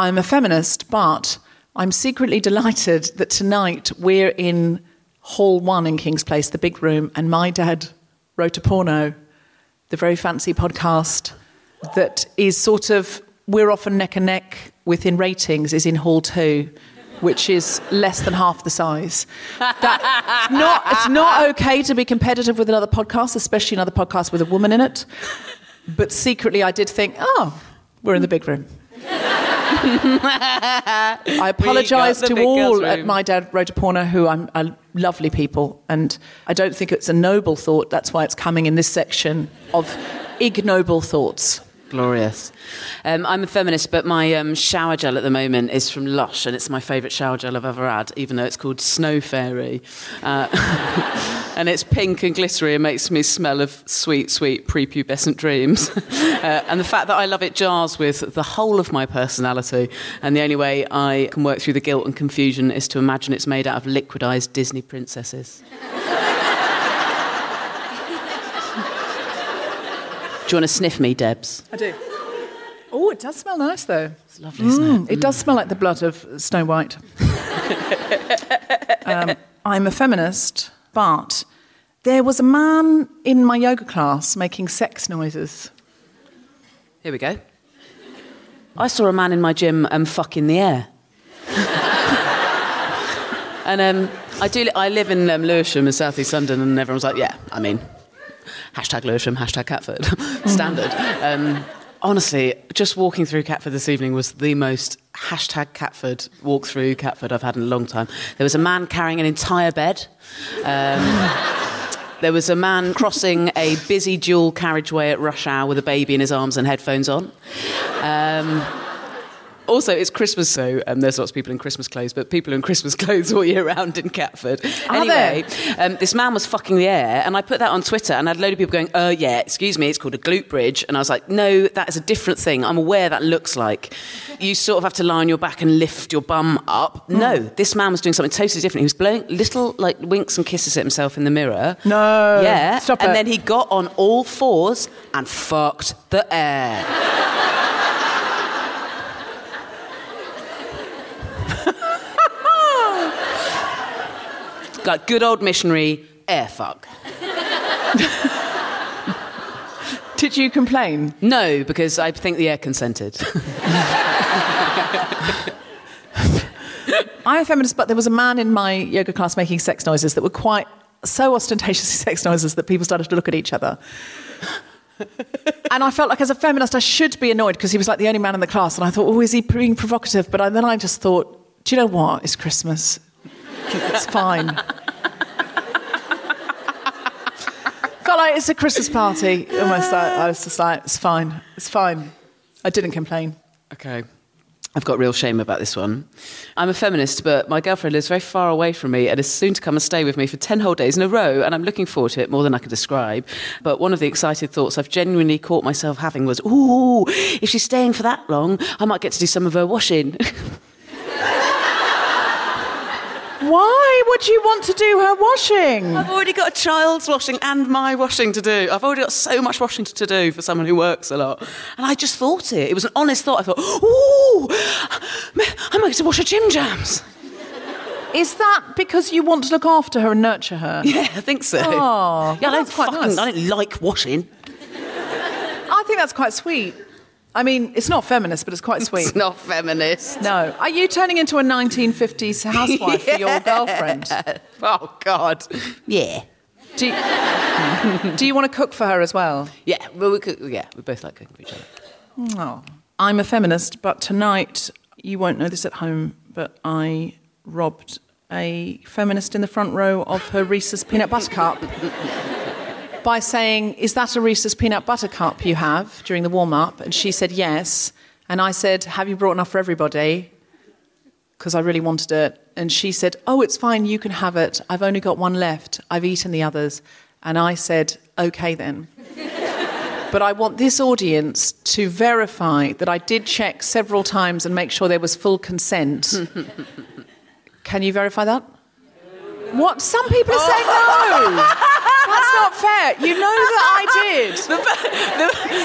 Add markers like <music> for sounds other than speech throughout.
I'm a feminist, but I'm secretly delighted that tonight we're in Hall 1 in King's Place, the big room, and my dad wrote a porno, the very fancy podcast that is sort of, we're often neck and neck within ratings, is in Hall 2 which is less than half the size. Not, it's not okay to be competitive with another podcast, especially another podcast with a woman in it. But secretly, I did think, oh, we're in the big room. <laughs> I apologise to all at My Dad Wrote a Porno, who I'm, are lovely people, and I don't think it's a noble thought. That's why it's coming in this section of ignoble thoughts. Glorious. Um, I'm a feminist, but my um, shower gel at the moment is from Lush, and it's my favourite shower gel I've ever had, even though it's called Snow Fairy. Uh, <laughs> and it's pink and glittery and makes me smell of sweet, sweet prepubescent dreams. <laughs> uh, and the fact that I love it jars with the whole of my personality, and the only way I can work through the guilt and confusion is to imagine it's made out of liquidised Disney princesses. <laughs> Do you want to sniff me, Debs? I do. Oh, it does smell nice, though. It's lovely, isn't Mm, it? it does smell like the blood of Snow White. <laughs> um, I'm a feminist, but there was a man in my yoga class making sex noises. Here we go. I saw a man in my gym um, fuck in the air. <laughs> and um, I do. I live in um, Lewisham in South East London, and everyone's like, "Yeah, I mean, hashtag Lewisham, hashtag Catford, <laughs> standard." Um, honestly, just walking through Catford this evening was the most hashtag Catford walk through Catford I've had in a long time. There was a man carrying an entire bed. Um, there was a man crossing a busy dual carriageway at rush hour with a baby in his arms and headphones on. Um, also, it's Christmas, so um, there's lots of people in Christmas clothes, but people in Christmas <laughs> clothes all year round in Catford. Are anyway, um, this man was fucking the air, and I put that on Twitter, and I had a load of people going, "Oh yeah, excuse me, it's called a glute bridge," and I was like, "No, that is a different thing. I'm aware that looks like you sort of have to lie on your back and lift your bum up. No, this man was doing something totally different. He was blowing little like winks and kisses at himself in the mirror. No. yeah, Stop and it. then he got on all fours and fucked the air. <laughs> Got good old missionary air fuck. <laughs> Did you complain? No, because I think the air consented. <laughs> I am a feminist, but there was a man in my yoga class making sex noises that were quite so ostentatiously sex noises that people started to look at each other. and I felt like, as a feminist, I should be annoyed because he was like the only man in the class. And I thought, oh, is he being provocative? But I, then I just thought, do you know what? It's Christmas. It's fine. felt like it's a Christmas party. Almost like, I was just like, it's fine. It's fine. I didn't complain. Okay. I've got real shame about this one. I'm a feminist, but my girlfriend lives very far away from me and is soon to come and stay with me for 10 whole days in a row, and I'm looking forward to it more than I can describe. But one of the excited thoughts I've genuinely caught myself having was, ooh, if she's staying for that long, I might get to do some of her washing. <laughs> Why would you want to do her washing? I've already got a child's washing and my washing to do. I've already got so much washing to do for someone who works a lot. And I just thought it. It was an honest thought. I thought, ooh, I'm going to wash her gym jams. Is that because you want to look after her and nurture her? <laughs> Yeah, I think so. Oh, yeah, I well, don't quite fucking, nice. I don't like washing. I think that's quite sweet. I mean, it's not feminist, but it's quite sweet. It's not feminist. No. Are you turning into a 1950s housewife for your <laughs> girlfriend? Oh God. Yeah. Do you, <laughs> do you want to cook for her as well? Yeah. Well, we could, yeah, we both like cooking for each other. Oh. I'm a feminist, but tonight, you won't know this at home, but I robbed a feminist in the front row of her Reese's peanut butter cup <laughs> by saying, Is that a Reese's peanut butter cup you have during the warm up? And she said, Yes. And I said, Have you brought enough for everybody? Because I really wanted it. And she said, Oh, it's fine, you can have it. I've only got one left. I've eaten the others. And I said, Okay then. <laughs> But I want this audience to verify that I did check several times and make sure there was full consent. <laughs> Can you verify that? What? Some people are saying no. <laughs> That's not fair. You know that I did. <laughs>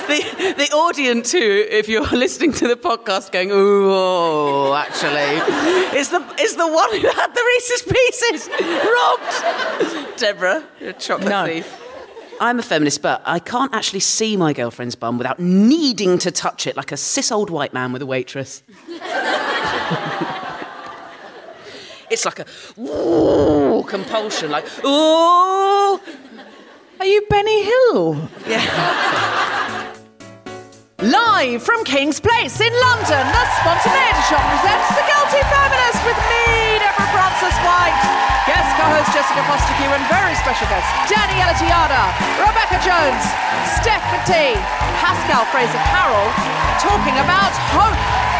the, the, the audience who, if you're listening to the podcast, going, "Ooh, oh, actually," is the is the one who had the Reese's Pieces robbed. Deborah, you're a chocolate No. thief. I'm a feminist, but I can't actually see my girlfriend's bum without needing to touch it like a cis old white man with a waitress. <laughs> it's like a ooh, compulsion, like ooh. Are you Benny Hill? Yeah. <laughs> Live from King's Place in London, the Spontaneity Shop presents The Guilty Feminist with me, Deborah Frances White, guest co-host Jessica Fostekew and very special guest Daniela Tejada, Rebecca Jones, Steph McTighe, Pascale Frazer Carroll, talking about hope.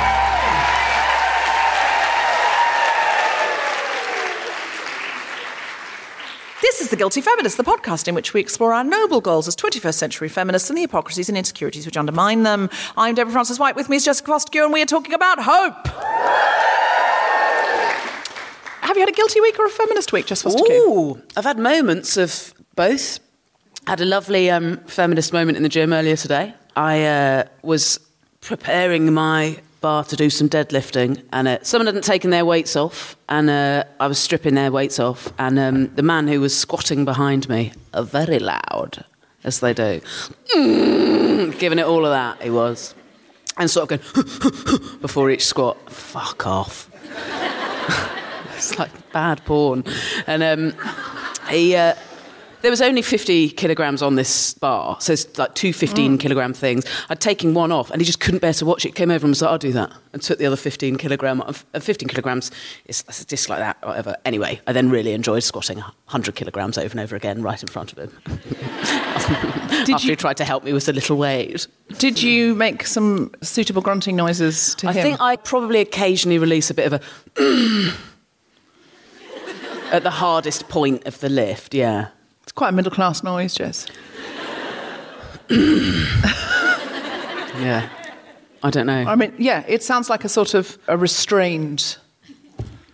This is The Guilty Feminist, the podcast in which we explore our noble goals as 21st century feminists and the hypocrisies and insecurities which undermine them. I'm Deborah Frances White, with me is Jessica Fostekew and we are talking about hope. Have you had a guilty week or a feminist week, Jess Fostekew? Ooh, I've had moments of both. I Had a lovely um, feminist moment in the gym earlier today. I uh, was preparing my bar to do some deadlifting, and uh, someone hadn't taken their weights off, and uh, I was stripping their weights off, and um, the man who was squatting behind me, uh, very loud, as they do, <laughs> giving it all of that, he was, and sort of going <laughs> before each squat. Fuck off. <laughs> it's like bad porn. And um, he, uh, there was only 50 kilograms on this bar, so it's like two 15 kilogram things. I'd taken one off, and he just couldn't bear to watch it. Came over and was like, "I'll do that," and took the other 15 kilogram. Of, uh, 15 kilograms, it's, it's just like that, whatever. Anyway, I then really enjoyed squatting 100 kilograms over and over again, right in front of him. <laughs> Did After you- he tried to help me with the little weight. Did you make some suitable grunting noises to I him? I think I probably occasionally release a bit of a. <clears throat> at the hardest point of the lift, yeah. Quite a middle class noise, Jess. <coughs> Yeah. I don't know. I mean, yeah, it sounds like a sort of a restrained.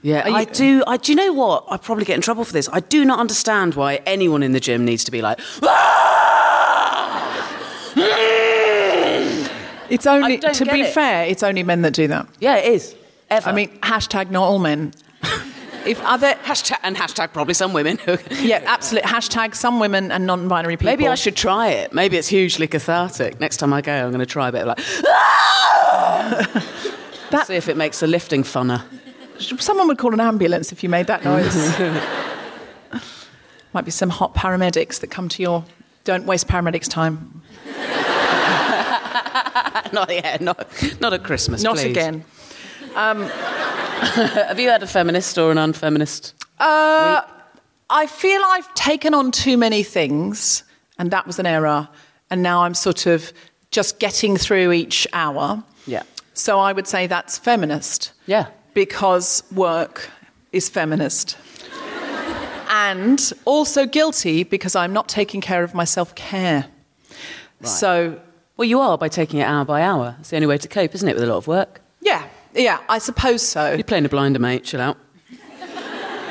yeah, you- I do. I do you know what? I probably get in trouble for this. I do not understand why anyone in the gym needs to be like. Ah! <laughs> It's only, to be it. fair, it's only men that do that. Yeah, it is. Ever. I mean, hashtag not all men. If other Hashtag and hashtag probably some women. <laughs> yeah, absolute hashtag some women and non-binary people. Maybe I should try it. Maybe it's hugely cathartic. Next time I go, I'm going to try a bit of like. <laughs> That- See if it makes the lifting funner. Someone would call an ambulance if you made that noise. <laughs> Might be some hot paramedics that come to your. Don't waste paramedics' time. not yeah, not not at Christmas. Not please. again. Um, <laughs> Have you had a feminist or an unfeminist? Uh, I feel I've taken on too many things, and that was an error. And now I'm sort of just getting through each hour. Yeah. So I would say that's feminist. Yeah. Because work is feminist. and also guilty because I'm not taking care of my self care. So, Well, you are by taking it hour by hour. It's the only way to cope, isn't it, with a lot of work? yeah, yeah, I suppose so. You're playing a blinder, mate. Chill out.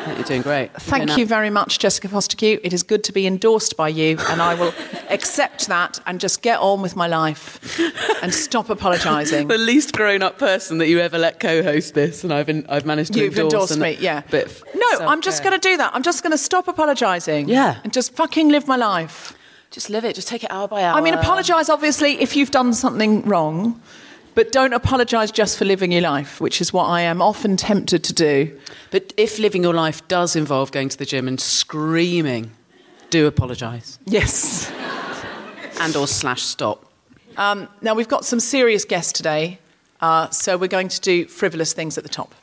You're doing great. Thank you very much, Jessica Fostekew. It is good to be endorsed by you, and I will <laughs> accept that and just get on with my life and stop apologising. <laughs> The least grown-up person that you ever let co-host this, and I've in, I've managed to You've endorse endorsed me, yeah. Of no, I'm just going to do that. I'm just going to stop apologising. Yeah. And just fucking live my life. just live it. Just take it hour by hour. I mean, apologise, obviously, if you've done something wrong, but don't apologise just for living your life, which is what I am often tempted to do. But if living your life does involve going to the gym and screaming, do apologise Yes. and or slash stop. Um, now, we've got some serious guests today. Uh, so we're going to do frivolous things at the top.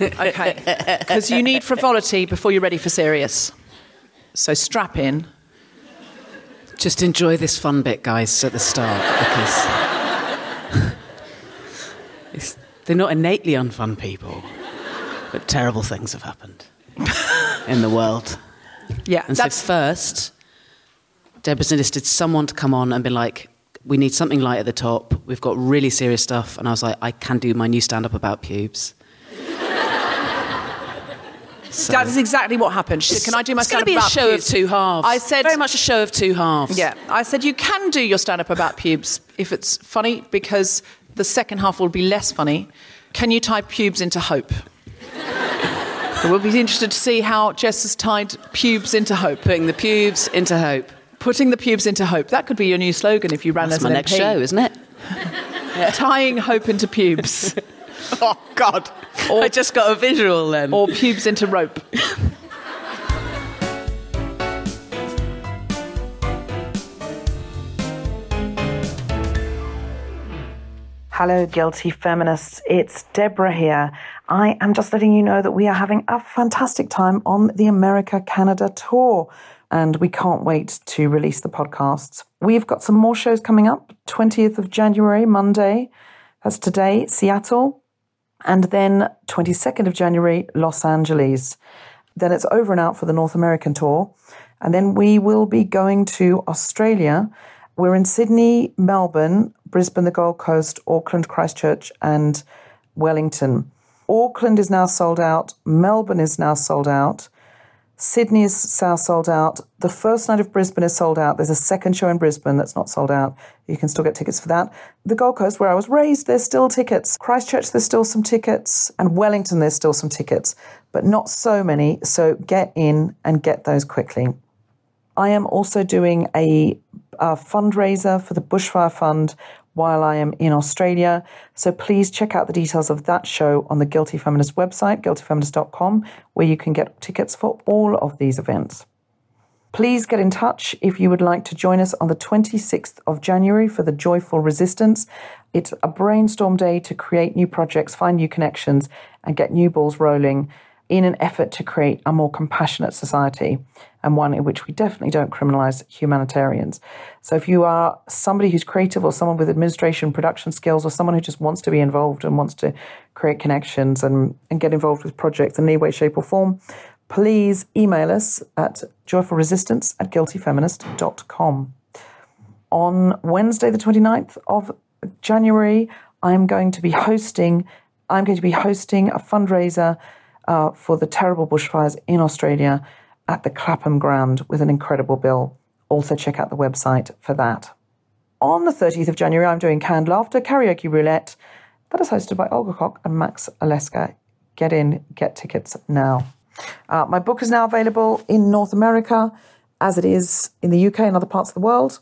Okay. <laughs> Because you need frivolity before you're ready for serious. So strap in. Just enjoy this fun bit, guys, at the start because it's, they're not innately unfun people, but terrible things have happened in the world. Yeah, And that's so first, Deborah's enlisted someone to come on and be like, "We need something light at the top. We've got really serious stuff." And I was like, "I can do my new stand-up about pubes." So- <laughs> That is exactly what happened. She said, "Can I do my It's going stand-up to be a show pubes?" of two halves. I said, very much a show of two halves. "Yeah." I said, "You can do your stand-up about pubes if it's funny, because the second half will be less funny. Can you tie pubes into hope?" so we'll be interested to see how Jess has tied pubes into hope. putting the pubes into hope. Putting the pubes into hope. That could be your new slogan if you ran That's as my an next MP. show, isn't it? <laughs> Tying hope into pubes, <laughs> Oh God! I just got a visual then. or pubes into rope. Hello, guilty feminists. It's Deborah here. I am just letting you know that we are having a fantastic time on the America Canada tour, and we can't wait to release the podcasts. We've got some more shows coming up 20th of January, Monday. That's today, Seattle. And then 22nd of January, Los Angeles. Then it's over and out for the North American tour. And then we will be going to Australia. We're in Sydney, Melbourne, Brisbane, the Gold Coast, Auckland, Christchurch, and Wellington. Auckland is now sold out. Melbourne is now sold out. Sydney is now sold out. The first night of Brisbane is sold out. There's a second show in Brisbane that's not sold out. You can still get tickets for that. The Gold Coast, where I was raised, there's still tickets. Christchurch, there's still some tickets. And Wellington, there's still some tickets, but not so many. So get in and get those quickly. I am also doing a, a fundraiser for the Bushfire Fund while I am in Australia. So please check out the details of that show on the Guilty Feminist website, guiltyfeminist.com, where you can get tickets for all of these events. Please get in touch if you would like to join us on the 26th of January for the Joyful Resistance. It's a brainstorm day to create new projects, find new connections, and get new balls rolling in an effort to create a more compassionate society and one in which we definitely don't criminalize humanitarians. So if you are somebody who's creative or someone with administration production skills or someone who just wants to be involved and wants to create connections and, and get involved with projects in any way, shape or form, please email us at joyfulresistance at guiltyfeminist.com. On Wednesday, the 29th of January, I'm going to be hosting, I'm going to be hosting a fundraiser uh, for the terrible bushfires in Australia at the Clapham Grand with an incredible bill. Also, check out the website for that. On the 30th of January, I'm doing Canned Laughter Karaoke Roulette. That is hosted by Olga Koch and Max Olesker. Get in, get tickets now. Uh, my book is now available in North America, as it is in the UK and other parts of the world.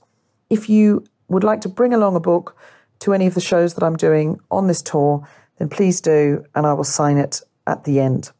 If you would like to bring along a book to any of the shows that I'm doing on this tour, then please do, and I will sign it at the end.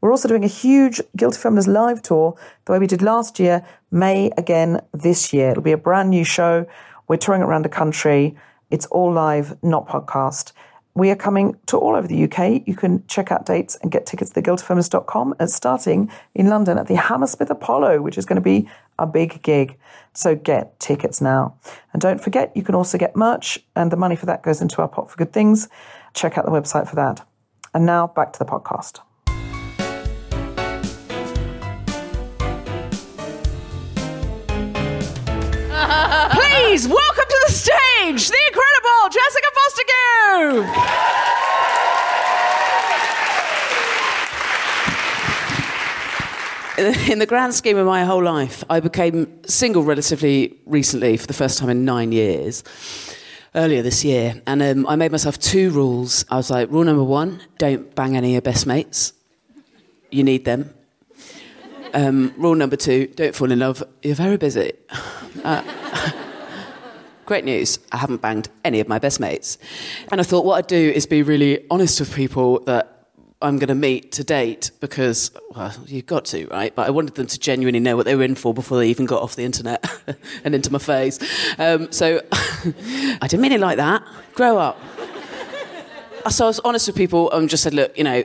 We're also doing a huge Guilty Feminist live tour, the way we did last year, May again this year. It'll be a brand new show. We're touring around the country. It's all live, not podcast. We are coming to all over the UK. You can check out dates and get tickets at theguiltyfeminist.com and starting in London at the Hammersmith Apollo, which is going to be a big gig. So get tickets now. And don't forget, you can also get merch, and the money for that goes into our pot for good things. Check out the website for that. And now back to the podcast. Stage the incredible Jessica Fostekew. in the grand scheme of my whole life, I became single relatively recently for the first time in nine years, earlier this year. And um, I made myself two rules. I was like, rule number one, don't bang any of your best mates. You need them. Um, rule number two, don't fall in love. You're very busy. <laughs> Uh, great news, I haven't banged any of my best mates. And I thought what I'd do is be really honest with people that I'm going to meet to date because, well, you've got to, right? But I wanted them to genuinely know what they were in for before they even got off the internet <laughs> and into my face. Um, so <laughs> I didn't mean it like that. Grow up. So I was honest with people and just said, look, you know,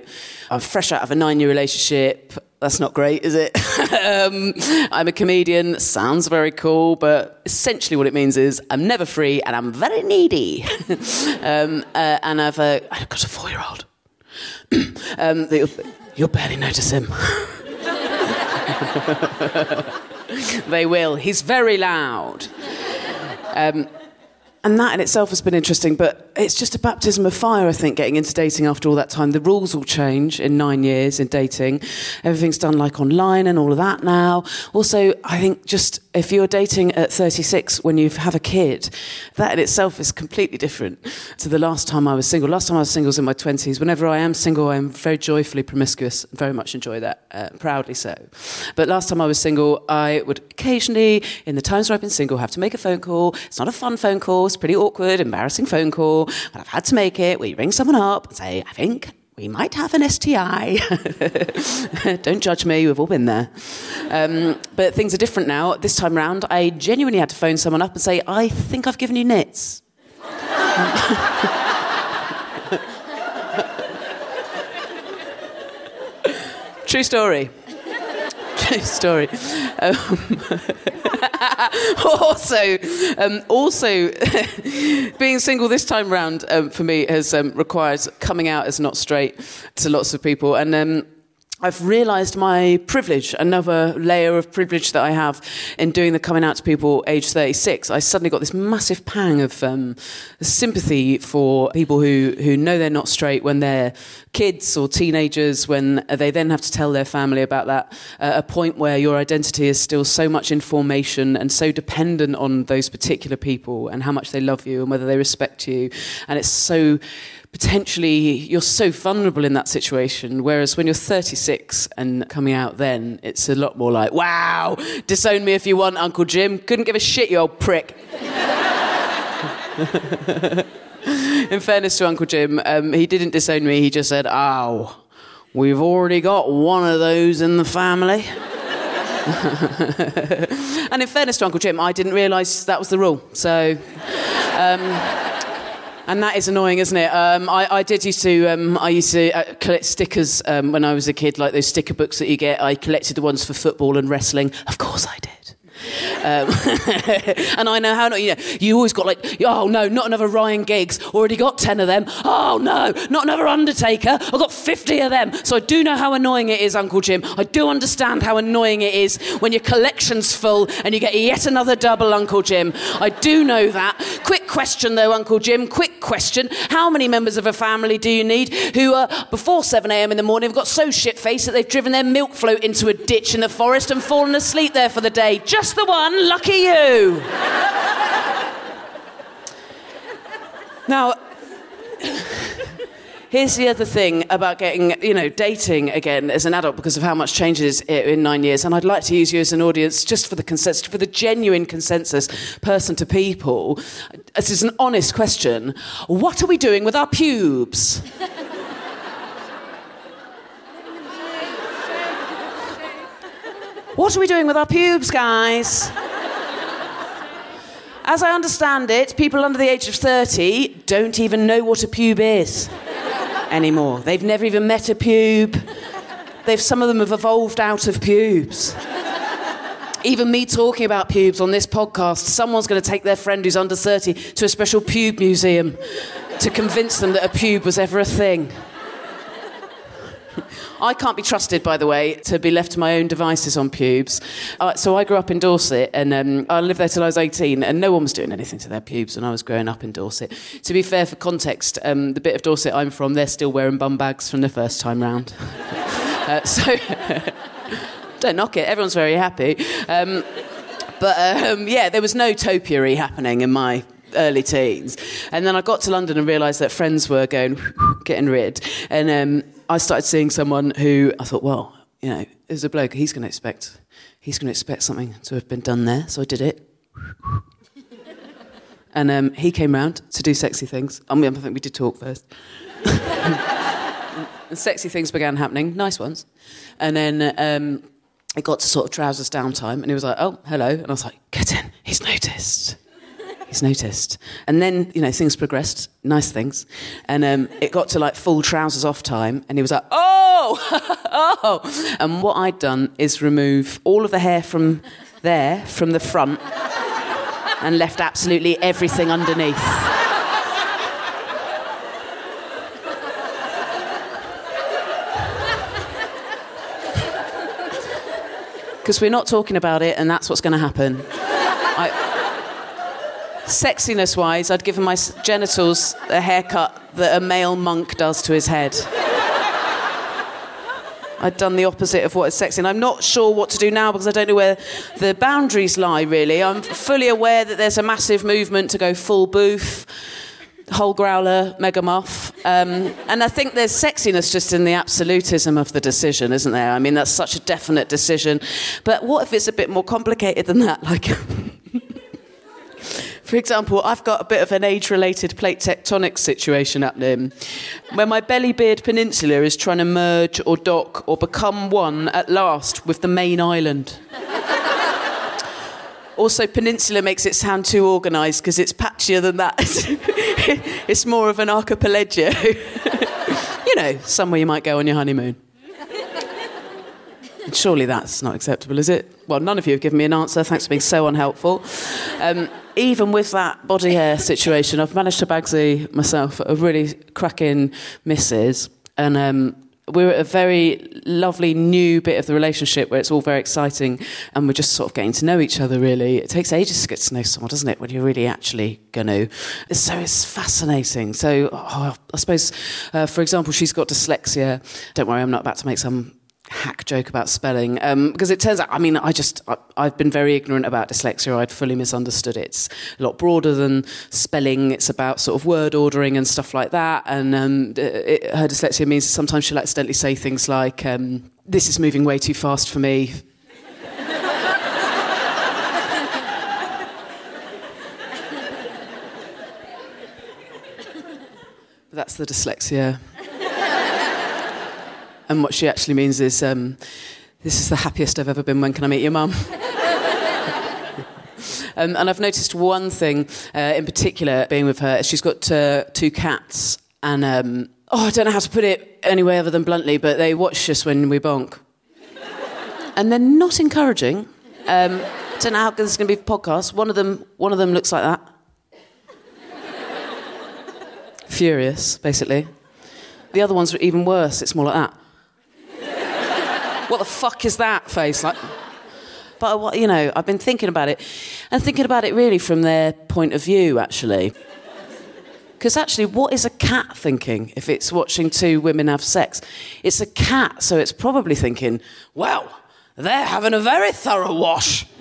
I'm fresh out of a nine year relationship. That's not great, is it? <laughs> um, I'm a comedian. Sounds very cool, but essentially what it means is I'm never free and I'm very needy. <laughs> um, uh, and I've, uh, I've got a four year old. <clears throat> um, you'll, you'll barely notice him. <laughs> they will. He's very loud. Um, and that in itself has been interesting, but it's just a baptism of fire, I think, getting into dating after all that time. The rules will change in nine years in dating. Everything's done like online and all of that now. Also, I think just if you're dating at 36 when you have a kid, that in itself is completely different to the last time I was single. Last time I was single was in my 20s. Whenever I am single, I'm very joyfully promiscuous, very much enjoy that, uh, proudly so. But last time I was single, I would occasionally, in the times where I've been single, have to make a phone call. It's not a fun phone call, it's pretty awkward, embarrassing phone call, but I've had to make it where you ring someone up and say, I think we might have an STI. <laughs> Don't judge me, we've all been there. Um, but things are different now. This time round, I genuinely had to phone someone up and say, I think I've given you nits. <laughs> True story. True <laughs> story. Um, <laughs> also, um, also, <laughs> being single this time round um, for me has um, required coming out as not straight to lots of people, and um, I've realised my privilege, another layer of privilege that I have in doing the coming out to people age 36. I suddenly got this massive pang of um, sympathy for people who, who know they're not straight when they're kids or teenagers, when they then have to tell their family about that, uh, a point where your identity is still so much in formation and so dependent on those particular people and how much they love you and whether they respect you. And it's so potentially you're so vulnerable in that situation. Whereas when you're 36 and coming out then, it's a lot more like, wow, disown me if you want, Uncle Jim. Couldn't give a shit, you old prick. <laughs> in fairness to Uncle Jim, um, he didn't disown me, he just said, ow, we've already got one of those in the family. <laughs> and in fairness to Uncle Jim, I didn't realise that was the rule. So. Um, and that is annoying, isn't it? Um, I, I, did used to. Um, I used to uh, collect stickers um, when I was a kid, like those sticker books that you get. I collected the ones for football and wrestling. Of course, I did. Um, <laughs> and I know how not, you know, you always got like, oh no, not another Ryan Giggs. Already got 10 of them. Oh no, not another Undertaker. I've got 50 of them. So I do know how annoying it is, Uncle Jim. I do understand how annoying it is when your collection's full and you get yet another double, Uncle Jim. I do know that. Quick question though, Uncle Jim, quick question. How many members of a family do you need who are, before 7am in the morning, have got so shit faced that they've driven their milk float into a ditch in the forest and fallen asleep there for the day? Just the one, lucky you. now, <laughs> here's the other thing about getting, you know, dating again as an adult because of how much changes in nine years. And I'd like to use you as an audience just for the consensus, for the genuine consensus, person to people. This is an honest question. What are we doing with our pubes? <laughs> What are we doing with our pubes, guys? As I understand it, people under the age of 30 don't even know what a pube is anymore. They've never even met a pube. They've, some of them have evolved out of pubes. Even me talking about pubes on this podcast, someone's going to take their friend who's under 30 to a special pube museum to convince them that a pube was ever a thing. <laughs> I can't be trusted, by the way, to be left to my own devices on pubes. Uh, so I grew up in Dorset, and um, I lived there till I was 18, and no one was doing anything to their pubes when I was growing up in Dorset. To be fair, for context, um, the bit of Dorset I'm from, they're still wearing bum bags from the first time round. <laughs> uh, so <laughs> don't knock it. Everyone's very happy. Um, but um, yeah, there was no topiary happening in my early teens. And then I got to London and realised that friends were going, getting rid. And um, I started seeing someone who I thought, well, you know, there's a bloke, he's going to expect, he's going to expect something to have been done there. So I did it. <laughs> and um, he came round to do sexy things. I, mean, I think we did talk first. <laughs> and sexy things began happening, nice ones. And then um, it got to sort of trousers down time, and he was like, oh, hello. And I was like, get in, he's noticed he's noticed. And then, you know, things progressed, nice things. And um, it got to like full trousers off time, and he was like, oh, <laughs> oh. And what I'd done is remove all of the hair from there, from the front, and left absolutely everything underneath. <laughs> Because we're not talking about it, and that's what's going to happen. I, Sexiness wise, I'd given my genitals a haircut that a male monk does to his head. I'd done the opposite of what is sexy, and I'm not sure what to do now because I don't know where the boundaries lie, really. I'm fully aware that there's a massive movement to go full boof, whole growler, mega muff. Um, and I think there's sexiness just in the absolutism of the decision, isn't there? I mean, that's such a definite decision. But what if it's a bit more complicated than that? <laughs> Like. For example, I've got a bit of an age related plate tectonic situation happening where my belly beard peninsula is trying to merge or dock or become one at last with the main island. also, peninsula makes it sound too organised because it's patchier than that. <laughs> it's more of an archipelago. <laughs> you know, somewhere you might go on your honeymoon. Surely that's not acceptable, is it? Well, none of you have given me an answer. Thanks for being so unhelpful. Um, even with that body hair situation, I've managed to bagsy myself a really cracking missus. And um, we're at a very lovely new bit of the relationship where it's all very exciting and we're just sort of getting to know each other really. It takes ages to get to know someone doesn't it when you're really actually going to so it's fascinating. So oh, i suppose uh, for example she's got dyslexia. Don't worry i'm not about to make some hack joke about spelling um, because it turns out i mean i just I, have been very ignorant about dyslexia. I'd fully misunderstood. It it's a lot broader than spelling. It's about sort of word ordering and stuff like that. And um, it, her dyslexia means sometimes she'll accidentally say things like um, this is moving way too fast for me. <laughs> That's the dyslexia and what she actually means is, um, this is the happiest I've ever been. When can I meet your mum? <laughs> um, and I've noticed one thing uh, in particular being with her. She's got uh, two cats, and um, oh, I don't know how to put it any way other than bluntly, but they watch us when we bonk. and they're not encouraging. Um, don't know how this is going to be a podcast. One of them, one of them looks like that. Furious, basically. The other one's are even worse. It's more like that what the fuck is that face? Like, but you know, I've been thinking about it, and thinking about it really from their point of view, actually. Because actually, what is a cat thinking if it's watching two women have sex? It's a cat, so it's probably thinking, well, they're having a very thorough wash. <laughs>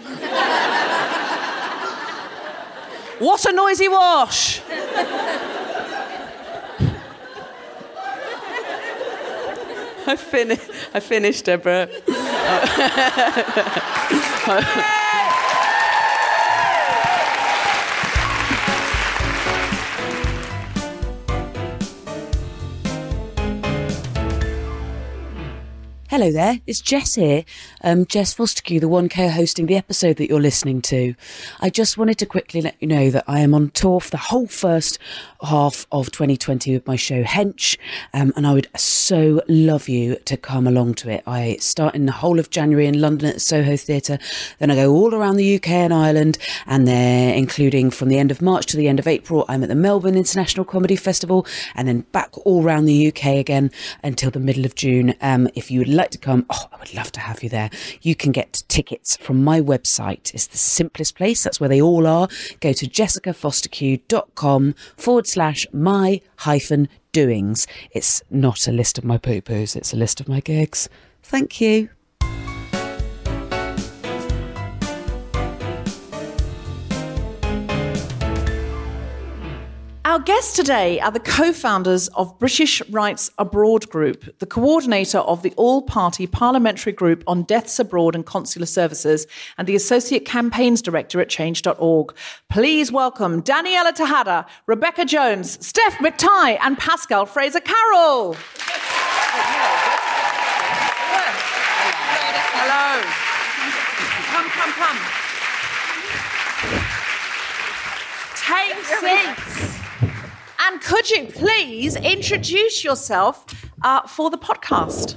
what a noisy wash! <laughs> I, fin- I finished, Deborah. <laughs> Hello there, it's Jess here. Um, Jess Fostekew, the one co-hosting the episode that you're listening to. I just wanted to quickly let you know that I am on tour for the whole first half of 2020 with my show Hench, um, and I would so love you to come along to it. I start in the whole of January in London at Soho Theatre, then I go all around the UK and Ireland, and then including from the end of March to the end of April, I'm at the Melbourne International Comedy Festival, and then back all around the UK again until the middle of June. Um, if you would like to come, oh, I would love to have you there. You can get tickets from my website. It's the simplest place. That's where they all are. Go to jessicafostekew.com forward slash my hyphen doings. It's not a list of my poo poos, it's a list of my gigs. Thank you. Our guests today are the co founders of British Rights Abroad Group, the coordinator of the All Party Parliamentary Group on Deaths Abroad and Consular Services, and the Associate Campaigns Director at Change.org. Please welcome Daniela Tejada, Rebecca Jones, Steph McTighe, and Pascale Frazer Carroll. Hello. Come, come, come. Take seats. And could you please introduce yourself uh, for the podcast?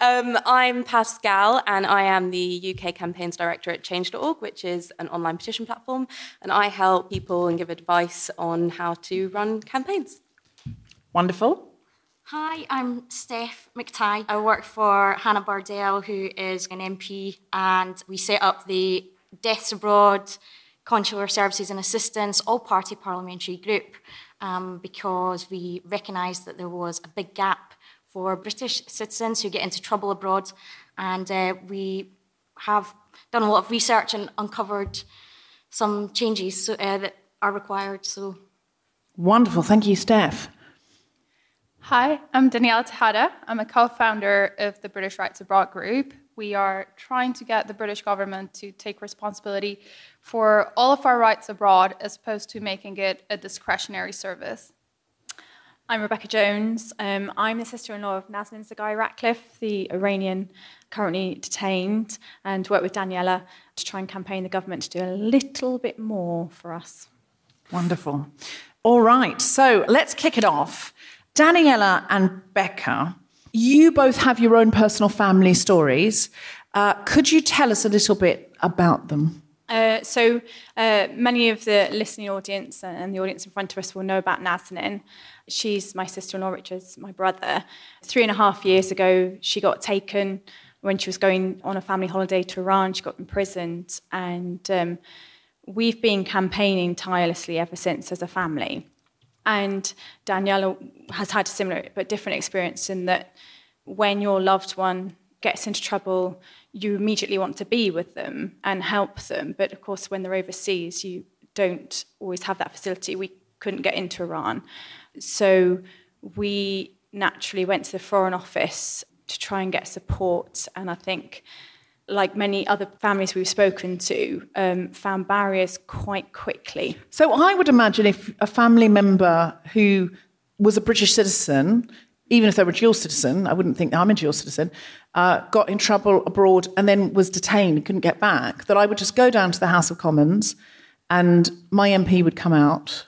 Um, I'm Pascale, and I am the UK Campaigns Director at Change.org, which is an online petition platform. And I help people and give advice on how to run campaigns. Wonderful. Hi, I'm Steph McTighe. I work for Hannah Bardell, who is an MP, and we set up the Deaths Abroad, Consular Services and Assistance All Party Parliamentary Group um, because we recognised that there was a big gap for British citizens who get into trouble abroad. And uh, we have done a lot of research and uncovered some changes uh, that are required. So, Wonderful. Thank you, Steph. Hi, I'm Daniela Tejada. I'm a co founder of the British Rights Abroad Group. We are trying to get the British government to take responsibility for all of our rights abroad as opposed to making it a discretionary service. I'm Rebecca Jones. Um, I'm the sister in law of Nazanin Zaghari Ratcliffe, the Iranian currently detained, and work with Daniela to try and campaign the government to do a little bit more for us. Wonderful. All right, so let's kick it off. Daniela and Becca, you both have your own personal family stories. Uh, could you tell us a little bit about them? Uh, so, uh, many of the listening audience and the audience in front of us will know about Nazanin. She's my sister in law, Richard's my brother. Three and a half years ago, she got taken when she was going on a family holiday to Iran. She got imprisoned, and um, we've been campaigning tirelessly ever since as a family. And Daniela has had a similar but different experience in that when your loved one gets into trouble, you immediately want to be with them and help them. But of course, when they're overseas, you don't always have that facility. We couldn't get into Iran. So we naturally went to the Foreign Office to try and get support. And I think, like many other families we've spoken to, um, found barriers quite quickly. So I would imagine if a family member who was a British citizen even if they were a dual citizen, I wouldn't think I'm a dual citizen, uh, got in trouble abroad and then was detained couldn't get back, that I would just go down to the House of Commons and my MP would come out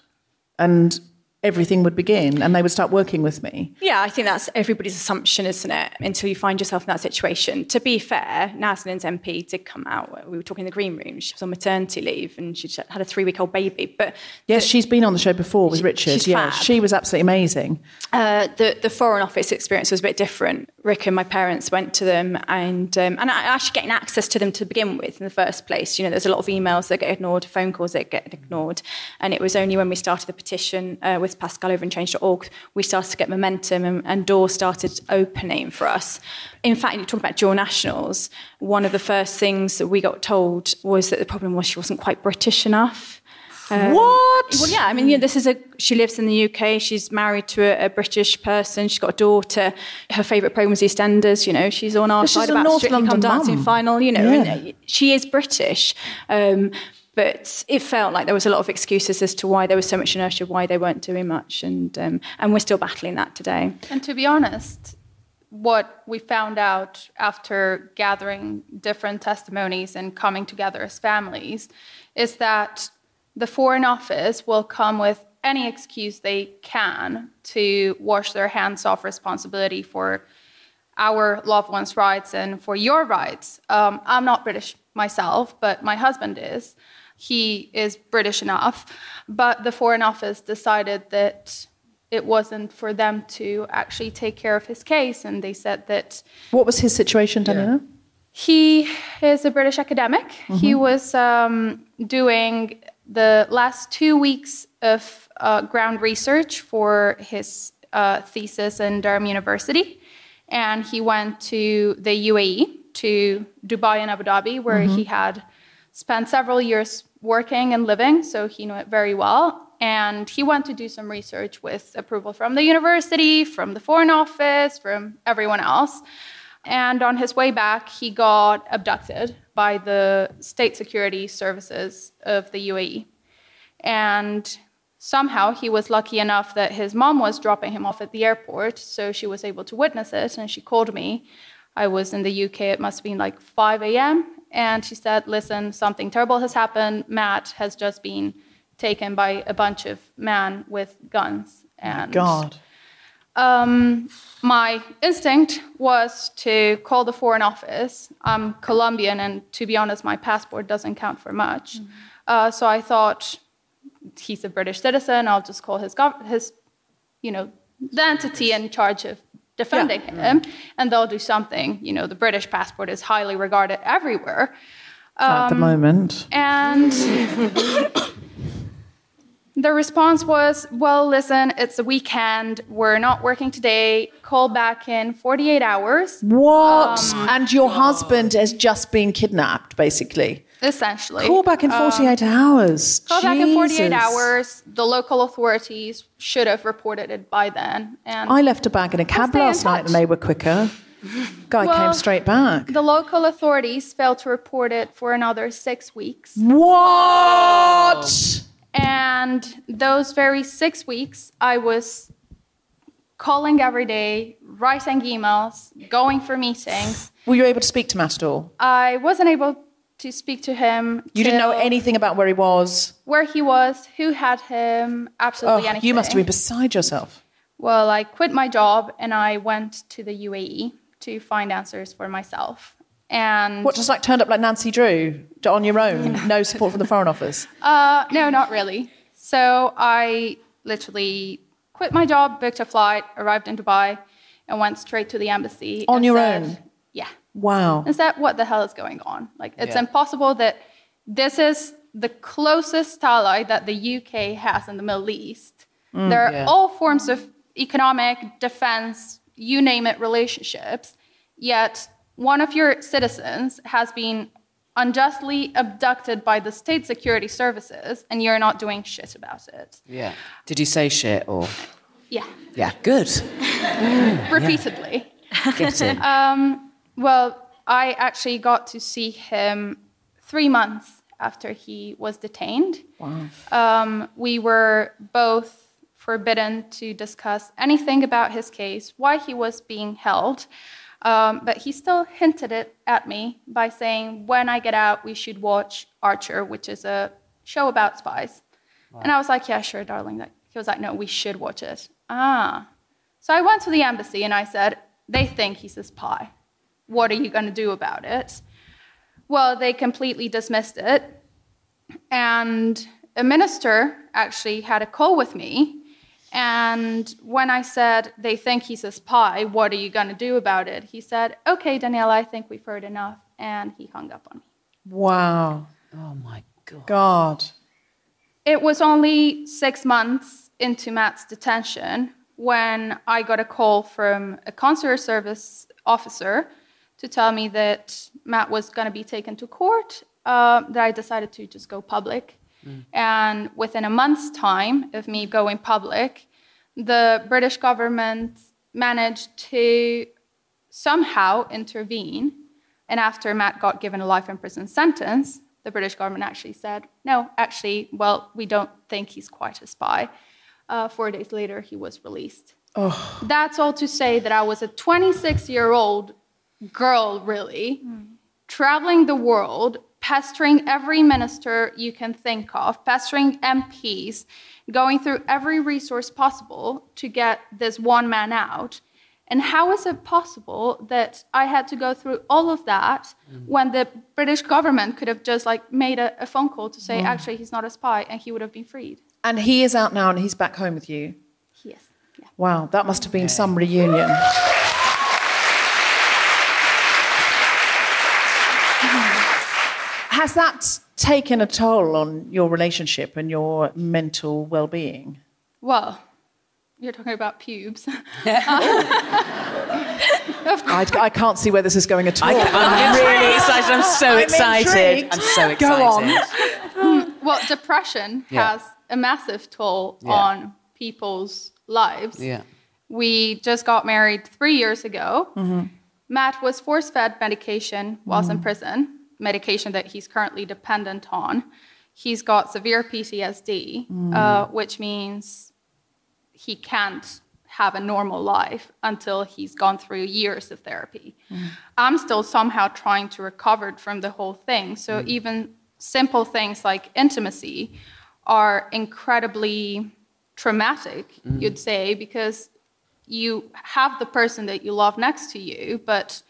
and everything would begin and they would start working with me. Yeah, I think that's everybody's assumption, isn't it? Until you find yourself in that situation. To be fair, Nazanin's MP did come out. We were talking in the green room. She was on maternity leave and she had a three week old baby. But yes, the, she's been on the show before with Richard. Yeah, she was absolutely amazing. Uh, the the Foreign Office experience was a bit different. Rick and my parents went to them and um, and actually getting access to them to begin with in the first place. You know, there's a lot of emails that get ignored, phone calls that get ignored, and it was only when we started the petition uh, with Pascale over in Change.org we started to get momentum and, and doors started opening for us. In fact, you talk about dual nationals. One of the first things that we got told was that the problem was she wasn't quite British enough. Um, what? Well, yeah. I mean, yeah, this is a. She lives in the UK. She's married to a, a British person. She's got a daughter. Her favourite program is EastEnders. You know, she's on our This is side about North Strictly Come Dancing mum. final. You know, Yeah. she is British. Um, but it felt like there was a lot of excuses as to why there was so much inertia, why they weren't doing much, and um, and we're still battling that today. And to be honest, what we found out after gathering different testimonies and coming together as families is that the Foreign Office will come with any excuse they can to wash their hands off responsibility for our loved ones' rights and for your rights. Um, I'm not British myself, but my husband is. He is British enough, but the Foreign Office decided that it wasn't for them to actually take care of his case, and they said that What was his situation, Daniela? he is a British academic. He was um, doing the last two weeks of uh, ground research for his uh, thesis in Durham University. And he went to the UAE, to Dubai and Abu Dhabi, where he had spent several years working and living, so he knew it very well. And he went to do some research with approval from the university, from the Foreign Office, from everyone else. And on his way back, he got abducted by the state security services of the UAE. And somehow he was lucky enough that his mom was dropping him off at the airport, so she was able to witness it. And she called me. I was in the UK, it must have been like 5 a.m. And she said, Listen, something terrible has happened. Matt has just been taken by a bunch of men with guns. And God. um, my instinct was to call the Foreign Office. I'm Colombian, and to be honest, my passport doesn't count for much. Uh, so I thought he's a British citizen. I'll just call his gov- his, you know, the entity in charge of defending him, and they'll do something. You know, the British passport is highly regarded everywhere. At the Um, moment. and <coughs> <coughs> the response was, well, listen, it's a weekend. We're not working today. Call back in 48 hours, What? Um, and your husband has just been kidnapped, basically. essentially. Call back in Um, 48 hours. Call back in 48 hours. The local authorities should have reported it by then. And I left a bag in a cab last night and they were quicker. Guy Well, came straight back. the local authorities failed to report it for another six weeks. What? And those very six weeks, I was calling every day, writing emails, going for meetings. Were you able to speak to Matt at all? I wasn't able to speak to him. You didn't know anything about where he was. Where he was, who had him, absolutely Oh, anything. you must have been beside yourself. Well, I quit my job and I went to the UAE to find answers for myself. And What, just like turned up like Nancy Drew on your own? No <laughs> support from the Foreign Office? Uh, no, not really. So I literally quit my job, booked a flight, arrived in Dubai, and went straight to the embassy. On your said- own? Yeah. Wow. And said, what the hell is going on? Like, it's Yeah. impossible that this is the closest ally that the UK has in the Middle East. Mm, there are yeah. all forms of economic, defense, you name it, relationships. Yet one of your citizens has been unjustly abducted by the state security services, and you're not doing shit about it. Yeah. Did you say shit or? Yeah, Yeah, good. <laughs> repeatedly. Get it. <laughs> Um, well, I actually got to see him three months after he was detained. Wow. Um, we were both forbidden to discuss anything about his case, why he was being held. Um, but he still hinted it at me by saying, when I get out, we should watch Archer, which is a show about spies. And I was like, yeah, sure, darling. He was like, no, we should watch it. Ah. So I went to the embassy and I said, they think he's a spy. What are you going to do about it? Well, they completely dismissed it. And a minister actually had a call with me. And when I said, they think he's a spy, what are you going to do about it? He said, okay, Daniela, I think we've heard enough. And he hung up on me. Wow. Oh my God. God. It was only six months into Matt's detention when I got a call from a consular service officer to tell me that Matt was going to be taken to court, uh, that I decided to just go public. And within a month's time of me going public, the British government managed to somehow intervene. And after Matt got given a life in prison sentence, the British government actually said, no, actually, well, we don't think he's quite a spy. Uh, four days later, he was released. Oh. That's all to say that I was a 26 year old girl, really, traveling the world, pestering every minister you can think of, pestering MPs, going through every resource possible to get this one man out. And how is it possible that I had to go through all of that when the British government could have just like made a, a phone call to say, Mm. actually, he's not a spy and he would have been freed? And he is out now and he's back home with you. Yes. Wow, that must have been some reunion. Has that taken a toll on your relationship and your mental well being? Well, you're talking about pubes. <laughs> I, I can't see where this is going at all. I ca- I'm really excited. I'm so I'm excited. intrigued. I'm so excited. Go on. Mm, <laughs> well, depression Yeah. has a massive toll Yeah. on people's lives. Yeah. We just got married three years ago. Matt was force fed medication whilst in Mhm. prison, medication that he's currently dependent on. He's got severe PTSD, Mm. uh, which means he can't have a normal life until he's gone through years of therapy. I'm still somehow trying to recover from the whole thing. So even simple things like intimacy are incredibly traumatic, Mhm. you'd say, because you have the person that you love next to you, but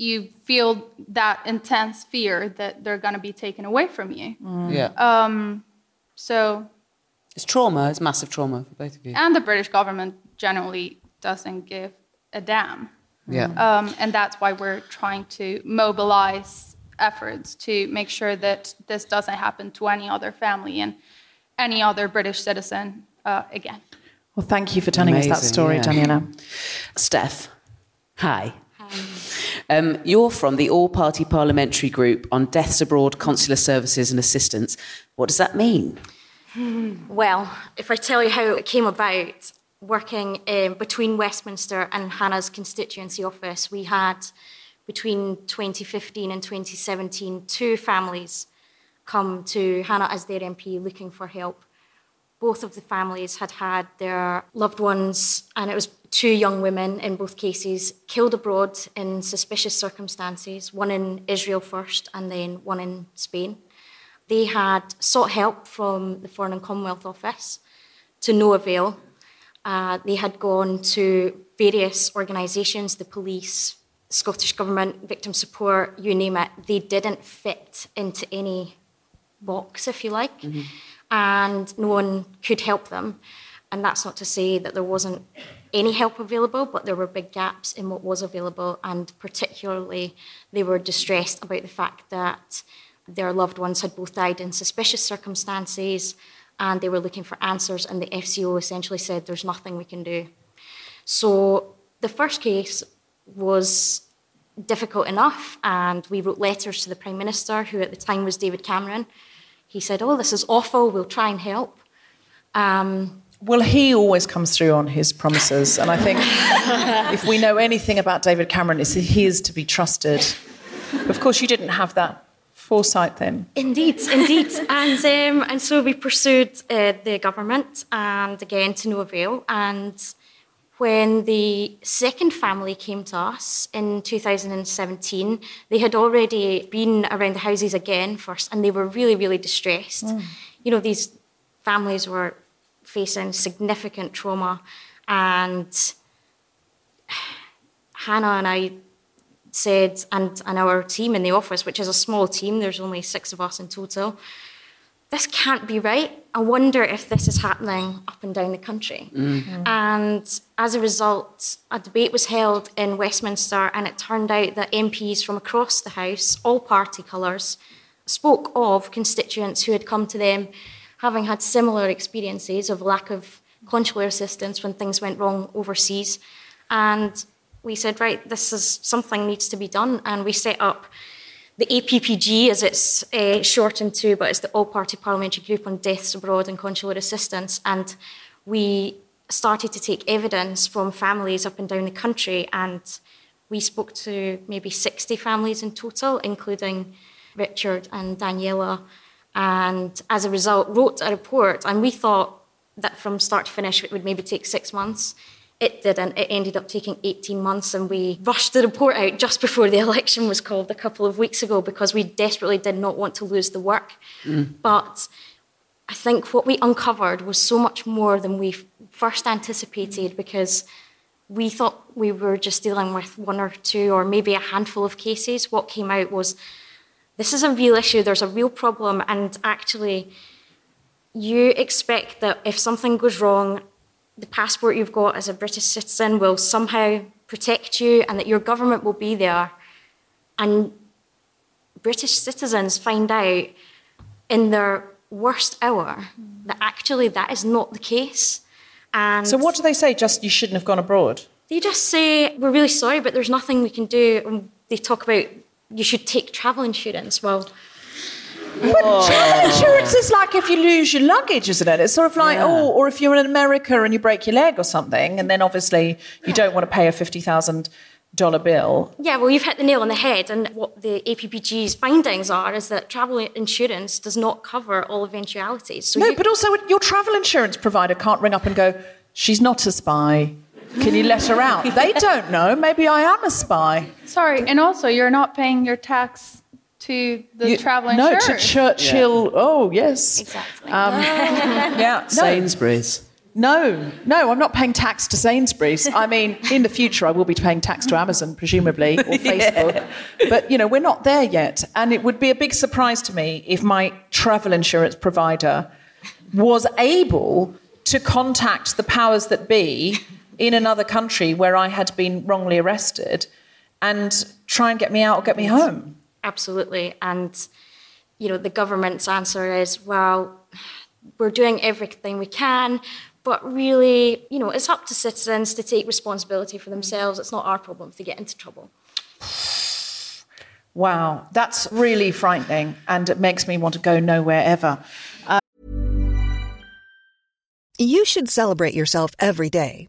you feel that intense fear that they're going to be taken away from you. Yeah. Um, so, It's trauma. It's massive trauma for both of you. and the British government generally doesn't give a damn. Yeah. Um, and that's why we're trying to mobilize efforts to make sure that this doesn't happen to any other family and any other British citizen uh, again. Well, thank you for telling us that story, yeah. Daniela. Steph, hi. Um, you're from the All Party Parliamentary Group on Deaths Abroad, Consular Services and Assistance. What does that mean? Well, if I tell you how it came about, working um, between Westminster and Hannah's constituency office, we had between 2015 and 2017 two families come to Hannah as their MP looking for help. Both of the families had had their loved ones, and it was two young women in both cases, killed abroad in suspicious circumstances, one in Israel first and then one in Spain. They had sought help from the Foreign and Commonwealth Office to no avail. Uh, they had gone to various organisations, the police, Scottish Government, victim support, you name it. They didn't fit into any box, if you like, and no one could help them. And that's not to say that there wasn't any help available, but there were big gaps in what was available, and particularly they were distressed about the fact that their loved ones had both died in suspicious circumstances and they were looking for answers, and the FCO essentially said, There's nothing we can do. So the first case was difficult enough, and we wrote letters to the Prime Minister, who at the time was David Cameron. He said, Oh, this is awful, we'll try and help. Um, Well, he always comes through on his promises. And I think <laughs> if we know anything about David Cameron, it's he is to be trusted. Of course, you didn't have that foresight then. Indeed, indeed. <laughs> and, um, and so we pursued uh, the government, and again to no avail. And when the second family came to us in 2017, they had already been around the houses again first, and they were really, really distressed. Mm. You know, these families were facing significant trauma, and Hannah and I said, and, and our team in the office, which is a small team, there's only six of us in total, this can't be right. I wonder if this is happening up and down the country. Mm-hmm. And as a result, a debate was held in Westminster, and it turned out that MPs from across the House, all party colours, spoke of constituents who had come to them having had similar experiences of lack of consular assistance when things went wrong overseas. And we said, right, this is something needs to be done. And we set up the APPG, as it's uh, shortened to, but it's the All Party Parliamentary Group on Deaths Abroad and Consular Assistance. And we started to take evidence from families up and down the country. And we spoke to maybe 60 families in total, including Richard and Daniela. And as a result, wrote a report. And we thought that from start to finish, it would maybe take six months. It didn't. It ended up taking 18 months, and we rushed the report out just before the <laughs> election was called a couple of weeks ago because we desperately did not want to lose the work. Mm. But I think what we uncovered was so much more than we first anticipated because we thought we were just dealing with one or two or maybe a handful of cases. What came out was this is a real issue, there's a real problem, and actually, you expect that if something goes wrong the passport you've got as a British citizen will somehow protect you and that your government will be there. And British citizens find out in their worst hour that actually that is not the case. And so, what do they say? Just you shouldn't have gone abroad? They just say, We're really sorry, but there's nothing we can do. And they talk about you should take travel insurance. Well, but oh. travel insurance is like if you lose your luggage, isn't it? It's sort of like, yeah. oh, or if you're in America and you break your leg or something, and then obviously you don't want to pay a fifty thousand dollar bill. Yeah, well, you've hit the nail on the head. And what the APPG's findings are is that travel insurance does not cover all eventualities. So no, you... but also your travel insurance provider can't ring up and go, "She's not a spy." Can you let her out? they don't know. Maybe I am a spy. Sorry, and also you're not paying your tax to the you, travel no, insurance. No, to Churchill. Yeah. Oh, yes. Exactly. Um, <laughs> yeah. No. Sainsbury's. No, no, I'm not paying tax to Sainsbury's. I mean, in the future, I will be paying tax to Amazon, presumably, or <laughs> Facebook. yeah. But, you know, we're not there yet. And it would be a big surprise to me if my travel insurance provider was able to contact the powers that be in another country where I had been wrongly arrested and try and get me out or get me home. Absolutely. And, you know, the government's answer is, well, we're doing everything we can, but really, you know, it's up to citizens to take responsibility for themselves. It's not our problem if they get into trouble. Wow, that's really frightening, and it makes me want to go nowhere ever. Uh- you should celebrate yourself every day,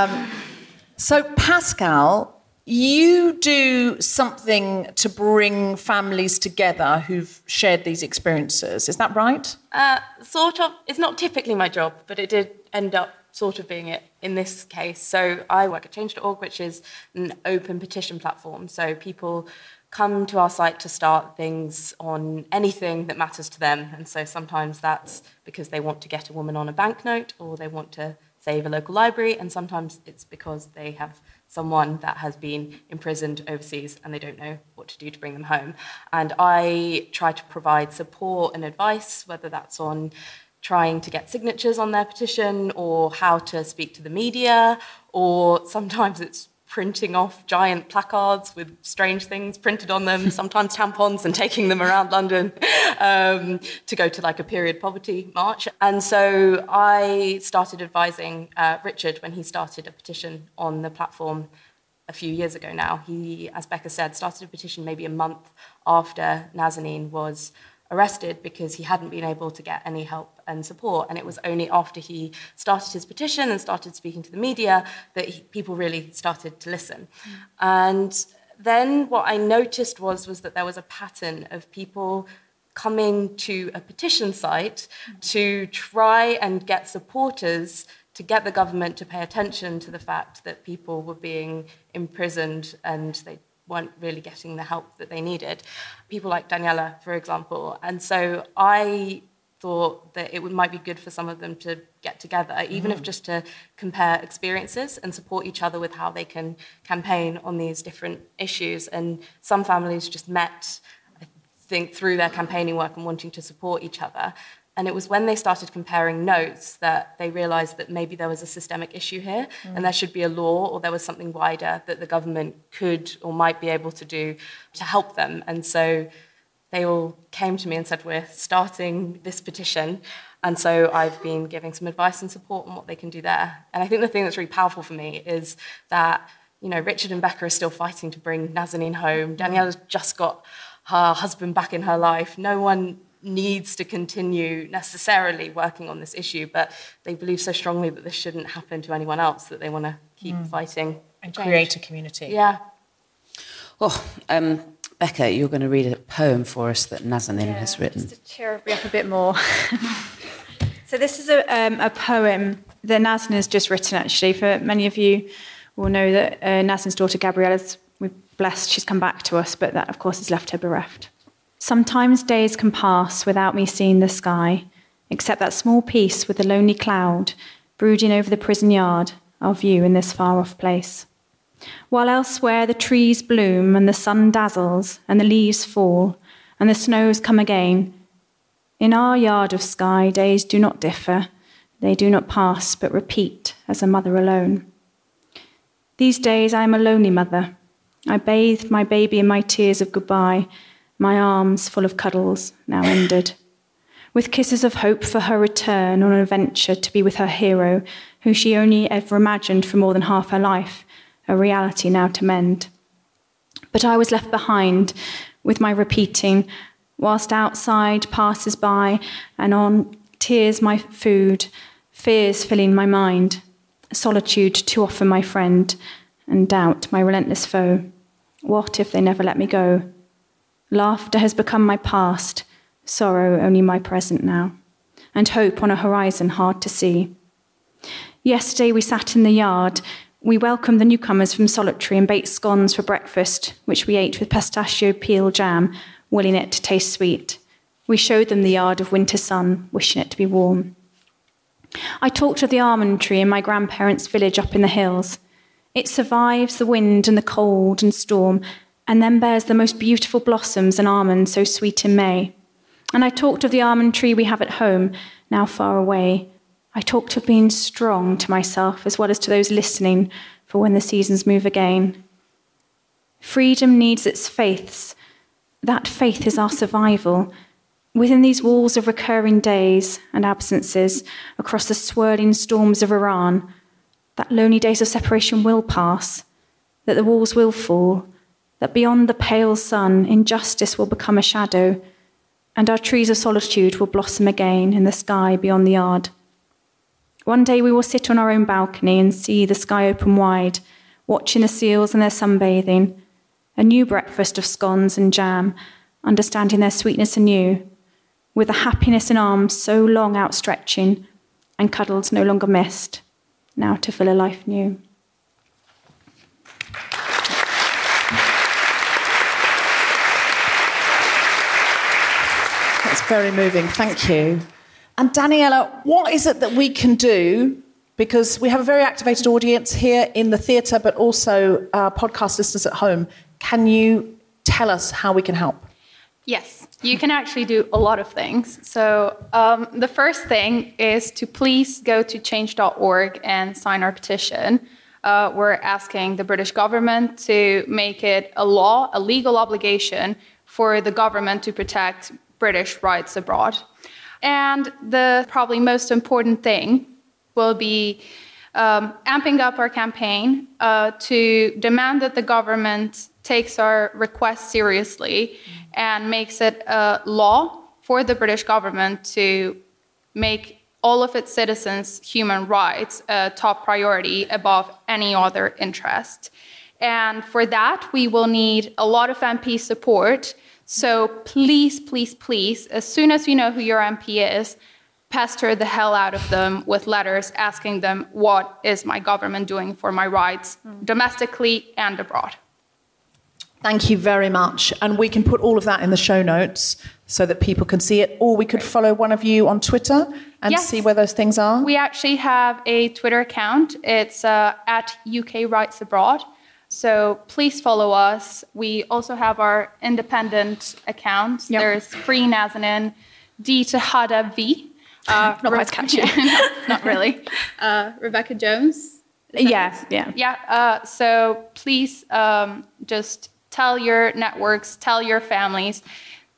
Um, so, Pascale, you do something to bring families together who've shared these experiences. Is that right? Uh, sort of. It's not typically my job, but it did end up sort of being it in this case. So, I work at change.org, which is an open petition platform. So, people come to our site to start things on anything that matters to them. And so sometimes that's because they want to get a woman on a banknote or they want to save a local library, and sometimes it's because they have someone that has been imprisoned overseas and they don't know what to do to bring them home. And I try to provide support and advice, whether that's on trying to get signatures on their petition or how to speak to the media, or sometimes it's printing off giant placards with strange things printed on them, sometimes tampons, and taking them around London um, to go to like a period poverty march. And so I started advising uh, Richard when he started a petition on the platform a few years ago now. He, as Becca said, started a petition maybe a month after Nazanin was arrested because he hadn't been able to get any help and support. And it was only after he started his petition and started speaking to the media that he, people really started to listen. And then what I noticed was, was that there was a pattern of people coming to a petition site to try and get supporters to get the government to pay attention to the fact that people were being imprisoned and they weren't really getting the help that they needed. People like Daniela, for example. And so I thought that it would, might be good for some of them to get together, even mm. if just to compare experiences and support each other with how they can campaign on these different issues. And some families just met, I think, through their campaigning work and wanting to support each other. And it was when they started comparing notes that they realized that maybe there was a systemic issue here mm. and there should be a law or there was something wider that the government could or might be able to do to help them. And so they all came to me and said, We're starting this petition. And so I've been giving some advice and support on what they can do there. And I think the thing that's really powerful for me is that, you know, Richard and Becca are still fighting to bring Nazanin home. Daniela's just got her husband back in her life. No one needs to continue necessarily working on this issue, but they believe so strongly that this shouldn't happen to anyone else that they want to keep mm. fighting and change. create a community. Yeah. Oh, um, Becca, you're going to read a poem for us that Nazanin yeah, has written. Just to cheer me up a bit more. <laughs> so this is a, um, a poem that Nazanin has just written. Actually, for many of you will know that uh, Nazanin's daughter Gabriella's we've blessed she's come back to us, but that of course has left her bereft. Sometimes days can pass without me seeing the sky, except that small piece with the lonely cloud brooding over the prison yard, our view in this far off place. While elsewhere the trees bloom and the sun dazzles and the leaves fall and the snows come again, in our yard of sky days do not differ, they do not pass but repeat as a mother alone. These days I am a lonely mother. I bathed my baby in my tears of goodbye my arms full of cuddles, now ended. With kisses of hope for her return on an adventure to be with her hero, who she only ever imagined for more than half her life, a reality now to mend. But I was left behind with my repeating, whilst outside passes by and on tears my food, fears filling my mind, solitude too often my friend, and doubt my relentless foe. What if they never let me go? Laughter has become my past, sorrow only my present now, and hope on a horizon hard to see. Yesterday we sat in the yard. We welcomed the newcomers from Solitary and baked scones for breakfast, which we ate with pistachio peel jam, willing it to taste sweet. We showed them the yard of winter sun, wishing it to be warm. I talked of the almond tree in my grandparents' village up in the hills. It survives the wind and the cold and storm and then bears the most beautiful blossoms and almonds so sweet in May. And I talked of the almond tree we have at home, now far away. I talked of being strong to myself as well as to those listening for when the seasons move again. Freedom needs its faiths. That faith is our survival. Within these walls of recurring days and absences, across the swirling storms of Iran, that lonely days of separation will pass, that the walls will fall, that beyond the pale sun, injustice will become a shadow, and our trees of solitude will blossom again in the sky beyond the yard. One day we will sit on our own balcony and see the sky open wide, watching the seals and their sunbathing, a new breakfast of scones and jam, understanding their sweetness anew, with the happiness in arms so long outstretching, and cuddles no longer missed, now to fill a life new. Very moving. Thank you. And Daniela, what is it that we can do? Because we have a very activated audience here in the theatre, but also our podcast listeners at home. Can you tell us how we can help? Yes, you can actually do a lot of things. So, um, the first thing is to please go to change.org and sign our petition. uh, we're asking the British government to make it a law, a legal obligation for the government to protect British rights abroad. And the probably most important thing will be um, amping up our campaign uh, to demand that the government takes our request seriously and makes it a law for the British government to make all of its citizens' human rights a top priority above any other interest. And for that, we will need a lot of MP support. So please, please, please, as soon as you know who your MP is, pester the hell out of them with letters asking them, what is my government doing for my rights domestically and abroad? Thank you very much. And we can put all of that in the show notes so that people can see it. Or we could follow one of you on Twitter and Yes. see where those things are. We actually have a Twitter account. It's uh, at UK Rights Abroad. So please follow us. We also have our independent account. There's Free Nazanin, D to Hada V. Uh, <laughs> Not quite catchy. <laughs> no, not really. Uh, Rebecca Jones. Yeah, yeah. Yeah. Uh, so please um, just tell your networks, tell your families.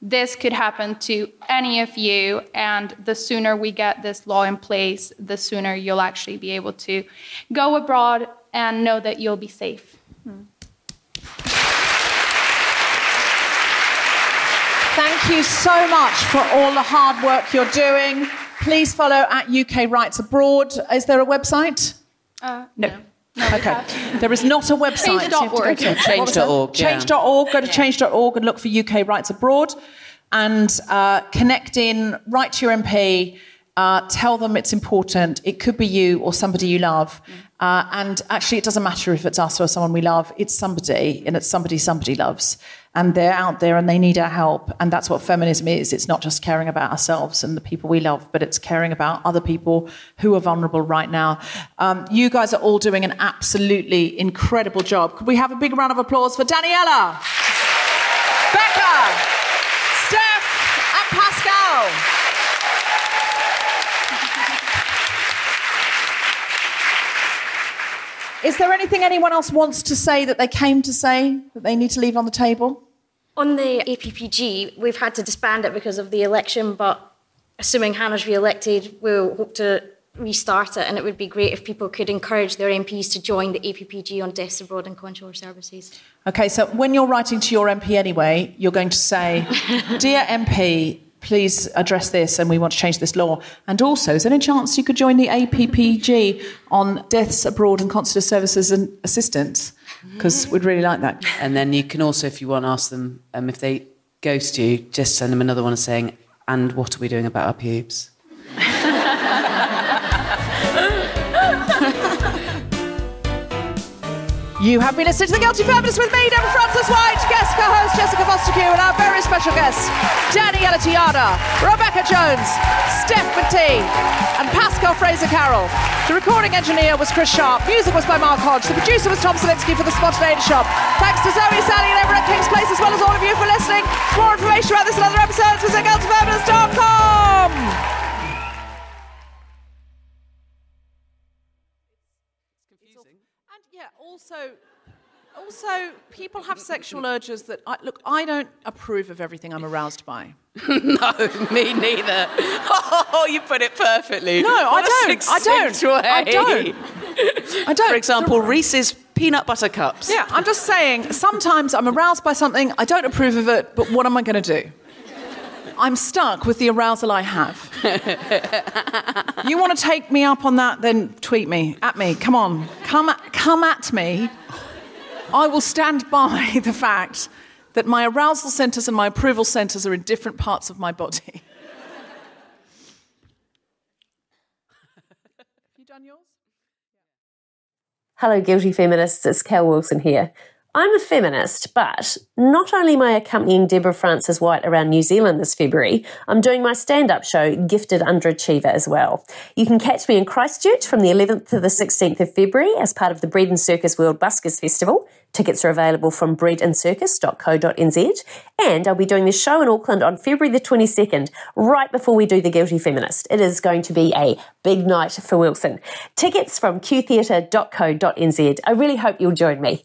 This could happen to any of you, and the sooner we get this law in place, the sooner you'll actually be able to go abroad and know that you'll be safe. Thank you so much for all the hard work you're doing. Please follow at UK Rights Abroad. Is there a website? Uh, No. okay. There is not a website. You have to go Change.org. to- what was that? Change.org. Change.org. Go to change.org and look for UK Rights Abroad and uh, connect in, write to your MP, uh, tell them it's important. It could be you or somebody you love. Uh, and actually, it doesn't matter if it's us or someone we love, it's somebody, and it's somebody somebody loves. And they're out there and they need our help. And that's what feminism is. It's not just caring about ourselves and the people we love, but it's caring about other people who are vulnerable right now. Um, you guys are all doing an absolutely incredible job. Could we have a big round of applause for Daniela, Becca, Steph, and Pascale? Is there anything anyone else wants to say that they came to say that they need to leave on the table? On the APPG, we've had to disband it because of the election, but assuming Hannah's re-elected, we'll hope to restart it, and it would be great if people could encourage their MPs to join the APPG on deaths abroad and consular services. Okay, so when you're writing to your MP anyway, you're going to say, <laughs> Dear MP, please address this and we want to change this law. And also, is there any chance you could join the APPG on deaths abroad and consular services and assistance? Because we'd really like that. And then you can also, if you want, ask them um, if they ghost you, just send them another one saying, and what are we doing about our pubes? You have been listening to The Guilty Feminist with me, Deborah Frances White, guest co-host Jessica Fostekew, and our very special guests, Daniela Tejada, Rebecca Jones, Steph McTighe, and Pascale Frazer-Carroll. The recording engineer was Chris Sharp. Music was by Mark Hodge. The producer was Tom Salinsky for The Spontaneity Shop. Thanks to Zoe, Sally, and everyone at King's Place, as well as all of you for listening. For more information about this and other episodes, visit guiltyfeminist.com. also, also, people have sexual urges that I, look. I don't approve of everything I'm aroused by. <laughs> no, me neither. <laughs> Oh, you put it perfectly. No, I don't. I don't. way. I don't. I <laughs> don't. For example, Reese's peanut butter cups. Yeah, I'm just saying. Sometimes I'm aroused by something. I don't approve of it, but what am I going to do? I'm stuck with the arousal I have. <laughs> you want to take me up on that? Then tweet me at me. Come on, come at, come at me. I will stand by <laughs> the fact that my arousal centers and my approval centers are in different parts of my body. <laughs> You done yours? Hello, guilty feminists. It's Cal Wilson here. I'm a feminist, but not only am I accompanying Deborah Frances White around New Zealand this February, I'm doing my stand up show, Gifted Underachiever, as well. You can catch me in Christchurch from the 11th to the 16th of February as part of the Bread and Circus World Buskers Festival. Tickets are available from breadandcircus.co.nz. And I'll be doing the show in Auckland on February the 22nd, right before we do The Guilty Feminist. It is going to be a big night for Wilson. Tickets from qtheatre.co.nz. I really hope you'll join me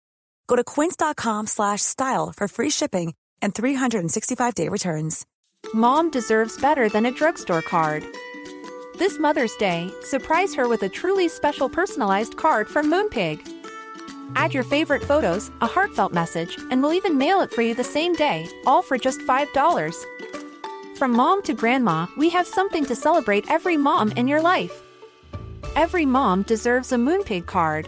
Go to quince.com slash style for free shipping and 365-day returns. Mom deserves better than a drugstore card. This Mother's Day, surprise her with a truly special personalized card from Moonpig. Add your favorite photos, a heartfelt message, and we'll even mail it for you the same day, all for just $5. From mom to grandma, we have something to celebrate every mom in your life. Every mom deserves a Moonpig card.